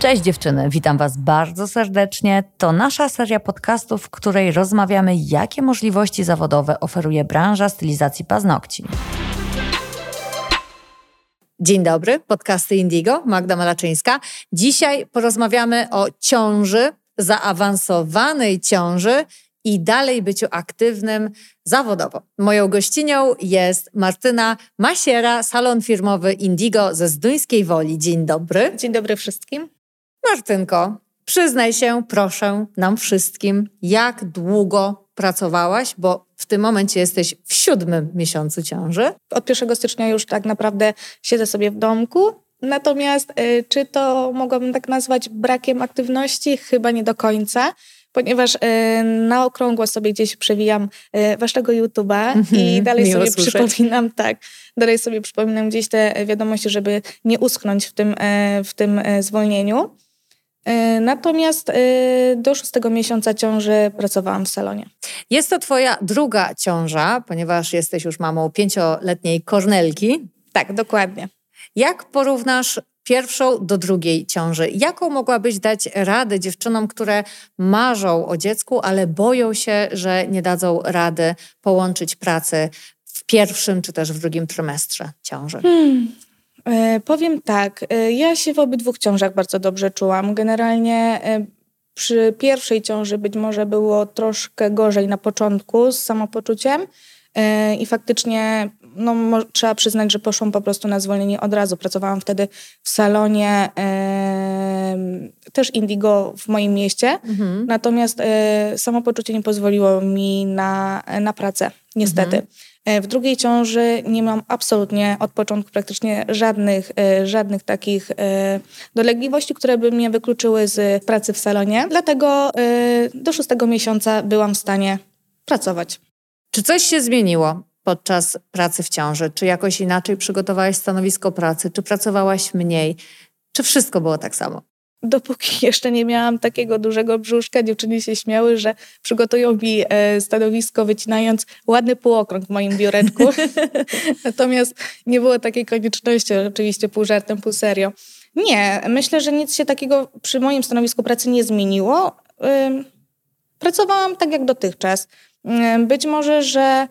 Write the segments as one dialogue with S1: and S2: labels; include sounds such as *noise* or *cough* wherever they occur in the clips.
S1: Cześć dziewczyny, witam Was bardzo serdecznie. To nasza seria podcastów, w której rozmawiamy, jakie możliwości zawodowe oferuje branża stylizacji paznokci. Dzień dobry, podcasty Indigo, Magda Malaczyńska. Dzisiaj porozmawiamy o ciąży, zaawansowanej ciąży i dalej byciu aktywnym zawodowo. Moją gościnią jest Martyna Masiera, salon firmowy Indigo ze Zduńskiej Woli. Dzień dobry.
S2: Dzień dobry wszystkim.
S1: Martynko, przyznaj się, proszę, nam wszystkim, jak długo pracowałaś, bo w tym momencie jesteś w siódmym miesiącu ciąży.
S2: Od 1 stycznia już tak naprawdę siedzę sobie w domku. Natomiast y, czy to mogłabym tak nazwać brakiem aktywności? Chyba nie do końca ponieważ y, na okrągło sobie gdzieś przewijam y, waszego YouTube'a mm -hmm, i dalej sobie słyszeć. przypominam, tak, dalej sobie przypominam gdzieś te wiadomości, żeby nie uschnąć w tym, y, w tym zwolnieniu. Natomiast do szóstego miesiąca ciąży pracowałam w salonie.
S1: Jest to twoja druga ciąża, ponieważ jesteś już mamą pięcioletniej Kornelki.
S2: Tak, dokładnie.
S1: Jak porównasz pierwszą do drugiej ciąży. Jaką mogłabyś dać radę dziewczynom, które marzą o dziecku, ale boją się, że nie dadzą rady połączyć pracy w pierwszym czy też w drugim trymestrze ciąży? Hmm.
S2: E, powiem tak, e, ja się w obydwu ciążach bardzo dobrze czułam. Generalnie e, przy pierwszej ciąży być może było troszkę gorzej na początku z samopoczuciem i faktycznie no, trzeba przyznać, że poszłam po prostu na zwolnienie od razu. Pracowałam wtedy w salonie e, też Indigo w moim mieście, mhm. natomiast e, samopoczucie nie pozwoliło mi na, na pracę, niestety. Mhm. E, w drugiej ciąży nie mam absolutnie od początku praktycznie żadnych, e, żadnych takich e, dolegliwości, które by mnie wykluczyły z pracy w salonie. Dlatego do szóstego miesiąca byłam w stanie pracować.
S1: Czy coś się zmieniło podczas pracy w ciąży? Czy jakoś inaczej przygotowałaś stanowisko pracy? Czy pracowałaś mniej? Czy wszystko było tak samo?
S2: Dopóki *laughs* jeszcze nie miałam takiego dużego brzuszka, dziewczyny się śmiały, że przygotują mi e, stanowisko wycinając ładny półokrąg w moim biureczku. *laughs* Natomiast nie było takiej konieczności, oczywiście pół żartem, pół serio. Nie, myślę, że nic się takiego przy moim stanowisku pracy nie zmieniło. Pracowałam tak jak dotychczas. Być może, że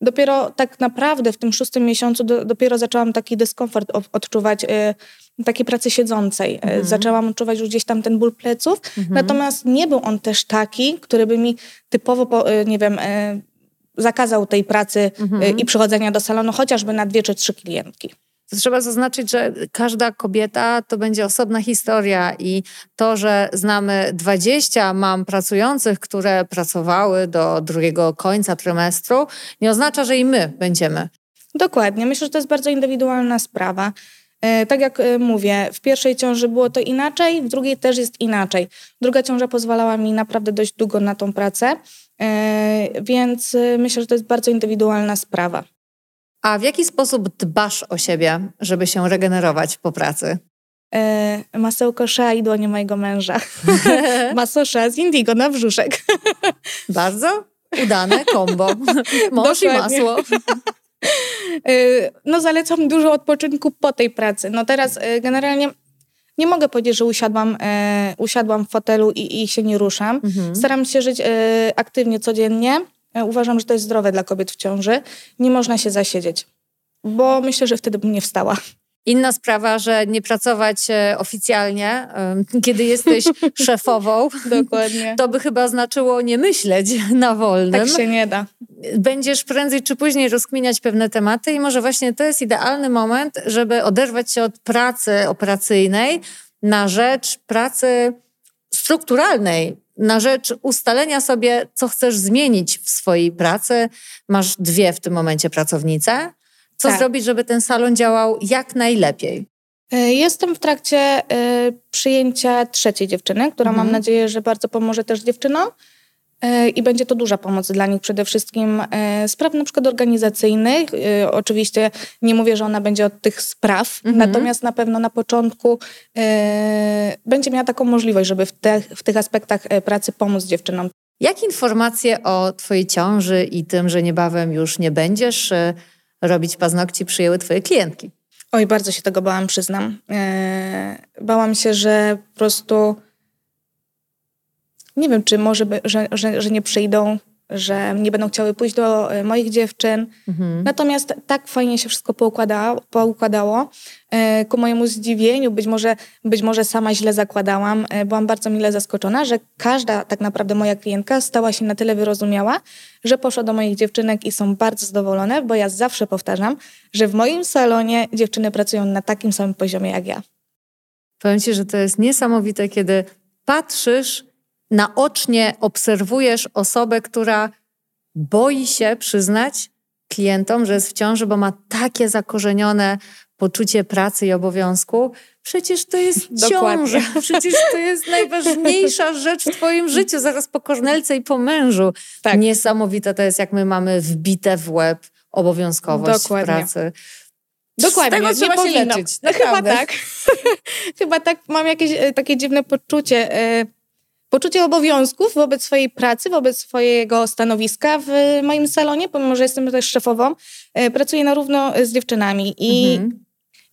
S2: dopiero tak naprawdę w tym szóstym miesiącu do, dopiero zaczęłam taki dyskomfort odczuwać y, takiej pracy siedzącej. Y, mhm. Zaczęłam odczuwać już gdzieś tam ten ból pleców, mhm. natomiast nie był on też taki, który by mi typowo, po, y, nie wiem, y, zakazał tej pracy mhm. i przychodzenia do salonu chociażby na dwie czy trzy klientki.
S1: To trzeba zaznaczyć, że każda kobieta to będzie osobna historia i to, że znamy 20 mam pracujących, które pracowały do drugiego końca trymestru, nie oznacza, że i my będziemy.
S2: Dokładnie. Myślę, że to jest bardzo indywidualna sprawa. E, tak jak e, mówię, w pierwszej ciąży było to inaczej, w drugiej też jest inaczej. Druga ciąża pozwalała mi naprawdę dość długo na tą pracę, e, więc myślę, że to jest bardzo indywidualna sprawa.
S1: A w jaki sposób dbasz o siebie, żeby się regenerować po pracy?
S2: E, masełko Shea i dłonie mojego męża. *laughs* Maso z Indigo na brzuszek. *laughs*
S1: Bardzo udane kombo. *laughs* Mąż i masło.
S2: E, no zalecam dużo odpoczynku po tej pracy. No teraz e, generalnie nie mogę powiedzieć, że usiadłam, e, usiadłam w fotelu i, i się nie ruszam. Mhm. Staram się żyć e, aktywnie codziennie. E, uważam, że to jest zdrowe dla kobiet w ciąży. Nie można się zasiedzieć, bo myślę, że wtedy bym nie wstała.
S1: Inna sprawa, że nie pracować e, oficjalnie, kiedy jesteś *laughs* szefową.
S2: Dokładnie.
S1: To by chyba znaczyło nie myśleć na wolnym.
S2: Tak się nie da.
S1: Będziesz prędzej czy później rozkminiać pewne tematy i może właśnie to jest idealny moment, żeby oderwać się od pracy operacyjnej na rzecz pracy strukturalnej, na rzecz ustalenia sobie, co chcesz zmienić w swojej pracy. Masz dwie w tym momencie pracownice. Co tak. zrobić, żeby ten salon działał jak najlepiej?
S2: E, jestem w trakcie e, przyjęcia trzeciej dziewczyny, która mhm. mam nadzieję, że bardzo pomoże też dziewczynom. E, I będzie to duża pomoc dla nich przede wszystkim spraw na przykład organizacyjnych. Oczywiście nie mówię, że ona będzie od tych spraw, mhm. natomiast na pewno na początku będzie miała taką możliwość, żeby w, te, w tych aspektach pracy pomóc dziewczynom.
S1: Jak informacje o Twojej ciąży i tym, że niebawem już nie będziesz robić paznokci, przyjęły Twoje klientki?
S2: Oj, bardzo się tego bałam, przyznam. Bałam się, że po prostu nie wiem, czy może, by, że, że, że nie przyjdą, że nie będą chciały pójść do e, moich dziewczyn. Mhm. Natomiast tak fajnie się wszystko poukładało, poukładało. E, ku mojemu zdziwieniu, być może, być może sama źle zakładałam, e, byłam bardzo mile zaskoczona, że każda tak naprawdę moja klientka stała się na tyle wyrozumiała, że poszła do moich dziewczynek i są bardzo zadowolone, bo ja zawsze powtarzam, że w moim salonie dziewczyny pracują na takim samym poziomie jak ja.
S1: Powiem Ci, że to jest niesamowite, kiedy patrzysz naocznie obserwujesz osobę, która boi się przyznać klientom, że jest w ciąży, bo ma takie zakorzenione poczucie pracy i obowiązku. Przecież to jest *laughs* ciąża, przecież to jest najważniejsza rzecz w twoim *laughs* życiu, zaraz po kornelce i po mężu. Tak. Niesamowite to jest, jak my mamy wbite w łeb obowiązkowość Dokładnie. pracy.
S2: Dokładnie, Z tego trzeba nie się leczyć. No, chyba tak. *laughs* chyba tak. Mam jakieś e, takie dziwne poczucie. E, poczucie obowiązków wobec swojej pracy, wobec swojego stanowiska w moim salonie, pomimo że jestem też szefową, e, pracuję na równo z dziewczynami i mhm.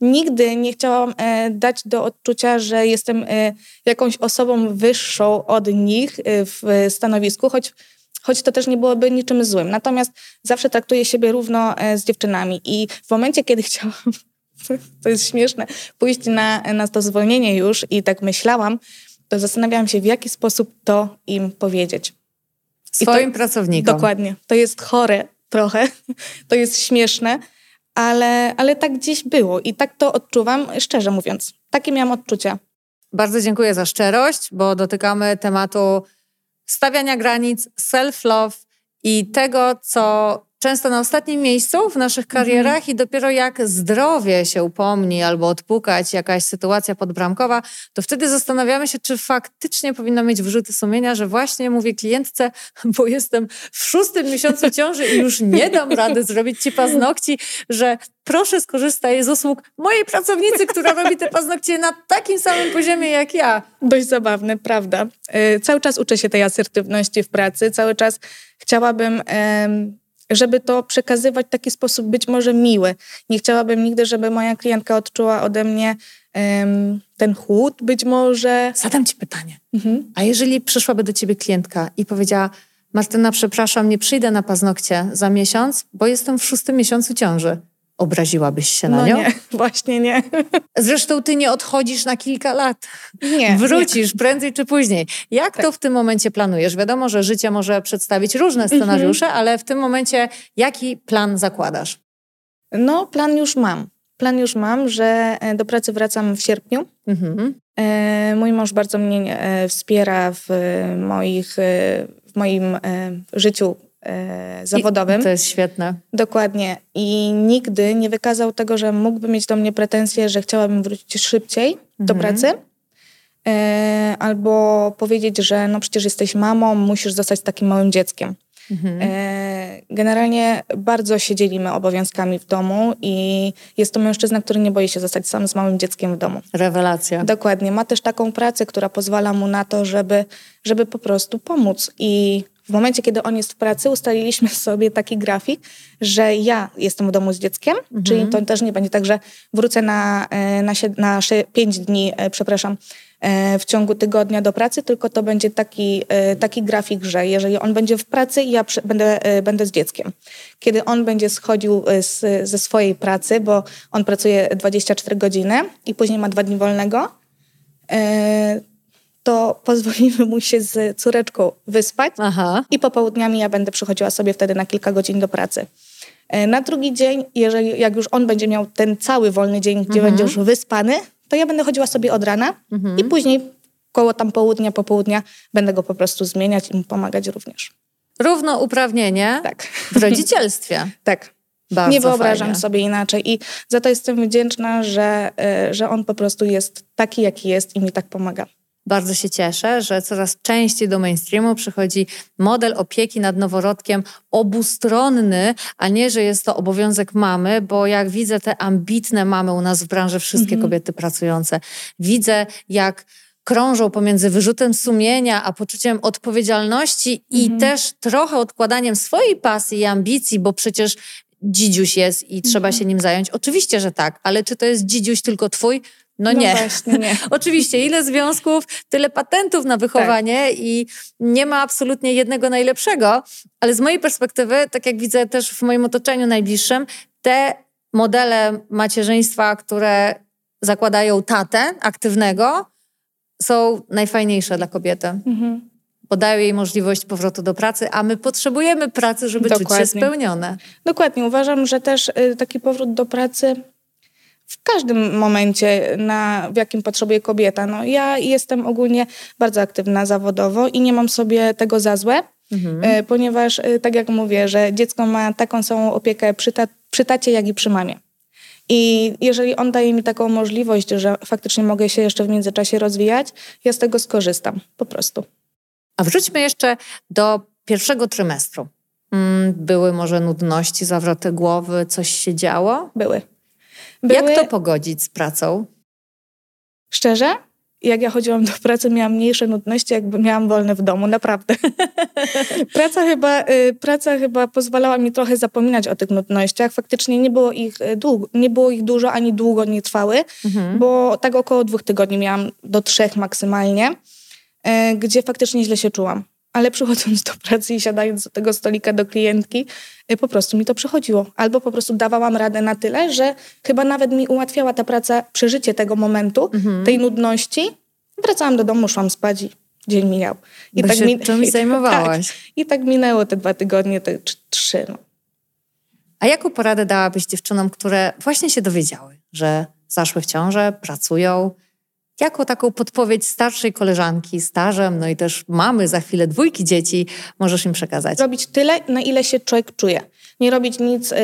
S2: nigdy nie chciałam e, dać do odczucia, że jestem e, jakąś osobą wyższą od nich w stanowisku, choć choć to też nie byłoby niczym złym. Natomiast zawsze traktuję siebie równo z dziewczynami i w momencie, kiedy *laughs* chciałam, to jest śmieszne, pójść na, na to zwolnienie już i tak myślałam, to zastanawiałam się, w jaki sposób to im powiedzieć.
S1: Swoim to, pracownikom.
S2: Dokładnie. To jest chore trochę, *laughs* to jest śmieszne, ale, ale tak gdzieś było i tak to odczuwam, szczerze mówiąc. Takie miałam odczucia.
S1: Bardzo dziękuję za szczerość, bo dotykamy tematu stawiania granic, self-love i tego, co często na ostatnim miejscu w naszych karierach mhm. i dopiero jak zdrowie się upomni albo odpukać jakaś sytuacja podbramkowa, to wtedy zastanawiamy się, czy faktycznie powinno mieć wyrzuty sumienia, że właśnie mówię klientce, bo jestem w szóstym miesiącu ciąży i już nie dam rady zrobić ci paznokci, że proszę skorzystaj z usług mojej pracownicy, która robi te paznokcie na takim samym poziomie jak ja.
S2: Dość zabawne, prawda? Yy, cały czas uczę się tej asertywności w pracy, cały czas chciałabym... Żeby to przekazywać w taki sposób być może miły. Nie chciałabym nigdy, żeby moja klientka odczuła ode mnie um, ten chłód być może.
S1: Zadam ci pytanie. Mhm. A jeżeli przyszłaby do ciebie klientka i powiedziała Martyna, przepraszam, nie przyjdę na paznokcie za miesiąc, bo jestem w szóstym miesiącu ciąży. Obraziłabyś się na
S2: no
S1: nią?
S2: Nie, *laughs* właśnie nie. *laughs*
S1: Zresztą ty nie odchodzisz na kilka lat. Nie. Wrócisz nie. prędzej czy później. Jak tak. to w tym momencie planujesz? Wiadomo, że życie może przedstawić różne mhm. scenariusze, mhm. ale w tym momencie jaki plan zakładasz?
S2: No, plan już mam. Plan już mam, że e, do pracy wracam w sierpniu. Mhm. E, mój mąż bardzo mnie e, wspiera w, moich, w moim życiu e, zawodowym.
S1: I to jest świetne.
S2: Dokładnie. I nigdy nie wykazał tego, że mógłby mieć do mnie pretensje, że chciałabym wrócić szybciej mhm. do pracy. E, albo powiedzieć, że no przecież jesteś mamą, musisz zostać takim małym dzieckiem. Mhm. E, generalnie bardzo się dzielimy obowiązkami w domu i jest to mężczyzna, który nie boi się zostać sam z małym dzieckiem w domu.
S1: Rewelacja.
S2: Dokładnie. Ma też taką pracę, która pozwala mu na to, żeby, żeby po prostu pomóc i w momencie, kiedy on jest w pracy, ustaliliśmy *laughs* sobie taki grafik, że ja jestem w domu z dzieckiem, mhm. czyli to też nie będzie tak, że wrócę na, e, na, na 5 dni, e, przepraszam, e, w ciągu tygodnia do pracy, tylko to będzie taki, taki grafik, że jeżeli on będzie w pracy, ja będę, będę z dzieckiem. Kiedy on będzie schodził z, ze swojej pracy, bo on pracuje 24 godziny i później ma dwa dni wolnego, to pozwolimy mu się z córeczką wyspać Aha. i popołudniami ja będę przychodziła sobie wtedy na kilka godzin do pracy. E, na drugi dzień, jeżeli jak już on będzie miał ten cały wolny dzień, gdzie mhm. będzie już wyspany, to ja będę chodziła sobie od rana mhm. i później koło tam południa, popołudnia będę go po prostu zmieniać i mu pomagać również.
S1: Równouprawnienie
S2: tak.
S1: w rodzicielstwie. *laughs*
S2: tak. Bardzo nie wyobrażam fajnie. sobie inaczej i za to jestem wdzięczna, że, e, że on po prostu jest taki, jaki jest i mi tak pomaga.
S1: Bardzo się cieszę, że coraz częściej do mainstreamu przychodzi model opieki nad noworodkiem obustronny, a nie, że jest to obowiązek mamy, bo jak widzę te ambitne mamy u nas w branży, wszystkie mhm. kobiety pracujące, widzę jak krążą pomiędzy wyrzutem sumienia a poczuciem odpowiedzialności i mhm. też trochę odkładaniem swojej pasji i ambicji, bo przecież dzidziuś jest i trzeba
S2: Mhm.
S1: się nim zająć? Oczywiście, że tak, ale czy to jest dzidziuś tylko twój? No,
S2: No
S1: nie.
S2: właśnie, nie. *laughs*
S1: Oczywiście, ile związków, tyle patentów na wychowanie i nie ma absolutnie jednego najlepszego, ale z mojej perspektywy, tak jak widzę też w moim otoczeniu najbliższym, te modele macierzyństwa, które zakładają tatę aktywnego, są najfajniejsze dla kobiety,
S2: Mhm.
S1: bo dają jej możliwość powrotu do pracy, a my potrzebujemy pracy, żeby czuć
S2: Dokładnie.
S1: się spełnione.
S2: Dokładnie. Uważam, że też y, taki powrót do pracy w każdym momencie, na, w jakim potrzebuje kobieta. No, ja jestem ogólnie bardzo aktywna zawodowo i nie mam sobie tego za złe,
S1: Mhm.
S2: y, ponieważ, y, tak jak mówię, że dziecko ma taką samą opiekę przy, ta, przy tacie, jak i przy mamie. I jeżeli on daje mi taką możliwość, że faktycznie mogę się jeszcze w międzyczasie rozwijać, ja z tego skorzystam. Po prostu.
S1: A wróćmy jeszcze do pierwszego trymestru. Mm, Były może nudności, zawroty głowy, coś się działo?
S2: Były. Były
S1: Jak to pogodzić z pracą?
S2: Szczerze, jak ja chodziłam do pracy, miałam mniejsze nudności, jakby miałam wolne w domu, naprawdę. *laughs* praca, chyba, y, praca chyba pozwalała mi trochę zapominać o tych nudnościach. Faktycznie nie było ich, y, długo, nie było ich dużo, ani długo nie trwały,
S1: Mhm.
S2: bo tak około dwóch tygodni miałam do trzech maksymalnie, y, gdzie faktycznie źle się czułam. Ale przychodząc do pracy i siadając do tego stolika do klientki, y, po prostu mi to przychodziło. Albo po prostu dawałam radę na tyle, że chyba nawet mi ułatwiała ta praca przeżycie tego momentu,
S1: Mhm.
S2: tej nudności. Wracałam do domu, szłam spać i dzień mijał. I
S1: Bo się
S2: mi-
S1: czymś
S2: i-
S1: zajmowałaś.
S2: Tak, I tak minęło te dwa tygodnie, te trz- trzy. No.
S1: A jaką poradę dałabyś dziewczynom, które właśnie się dowiedziały, że zaszły w ciążę, pracują? Jaką taką podpowiedź starszej koleżanki, stażem, no i też mamy za chwilę dwójki dzieci, możesz im przekazać?
S2: Robić tyle, na ile się człowiek czuje. Nie robić nic, y,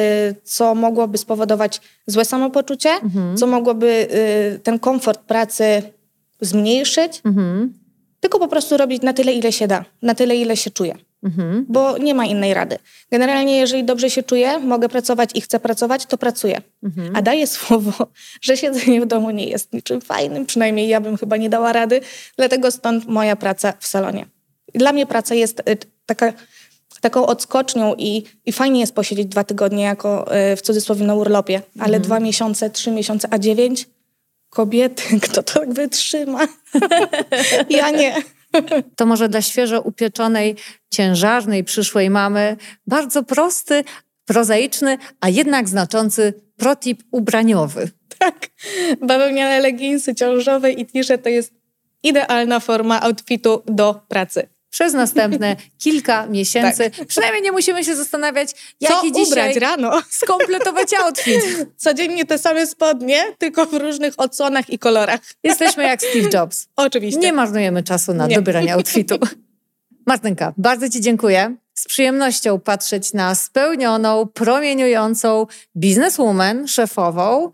S2: co mogłoby spowodować złe samopoczucie,
S1: Mhm.
S2: co mogłoby y, ten komfort pracy zmniejszyć,
S1: Mhm.
S2: tylko po prostu robić na tyle, ile się da, na tyle, ile się czuje.
S1: Mhm.
S2: Bo nie ma innej rady. Generalnie, jeżeli dobrze się czuję, mogę pracować i chcę pracować, to pracuję.
S1: Mhm.
S2: A daję słowo, *laughs* że siedzenie w domu nie jest niczym fajnym, przynajmniej ja bym chyba nie dała rady, dlatego stąd moja praca w salonie. Dla mnie praca jest y, taka, taką odskocznią i, i fajnie jest posiedzieć dwa tygodnie jako y, w cudzysłowie na urlopie, ale dwa miesiące, trzy miesiące, a dziewięć kobiety, *laughs* kto to tak wytrzyma? *laughs* ja nie. *laughs*
S1: To może dla świeżo upieczonej, ciężarnej przyszłej mamy bardzo prosty, prozaiczny, a jednak znaczący protip ubraniowy. *laughs*
S2: Tak. Bawełniane leginsy ciążowe i t-shirt to jest idealna forma outfitu do pracy.
S1: Przez następne kilka miesięcy. Przynajmniej nie musimy się zastanawiać, jaki
S2: Co
S1: dzisiaj
S2: ubrać rano?
S1: skompletować outfit.
S2: Codziennie te same spodnie, tylko w różnych odsłonach i kolorach.
S1: Jesteśmy jak Steve Jobs.
S2: Oczywiście.
S1: Nie marnujemy czasu na
S2: Nie.
S1: dobieranie outfitu. Martynka, bardzo Ci dziękuję. Z przyjemnością patrzeć na spełnioną, promieniującą bizneswoman, szefową,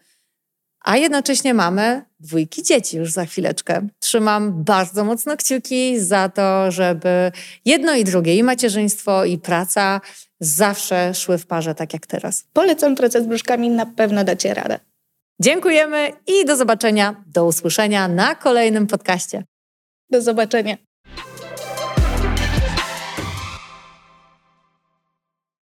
S1: a jednocześnie mamy dwójki dzieci już za chwileczkę. Trzymam bardzo mocno kciuki za to, żeby jedno i drugie, i macierzyństwo, i praca zawsze szły w parze tak jak teraz.
S2: Polecam pracę z brzuszkami, na pewno dacie radę.
S1: Dziękujemy i do zobaczenia, do usłyszenia na kolejnym podcaście.
S2: Do zobaczenia.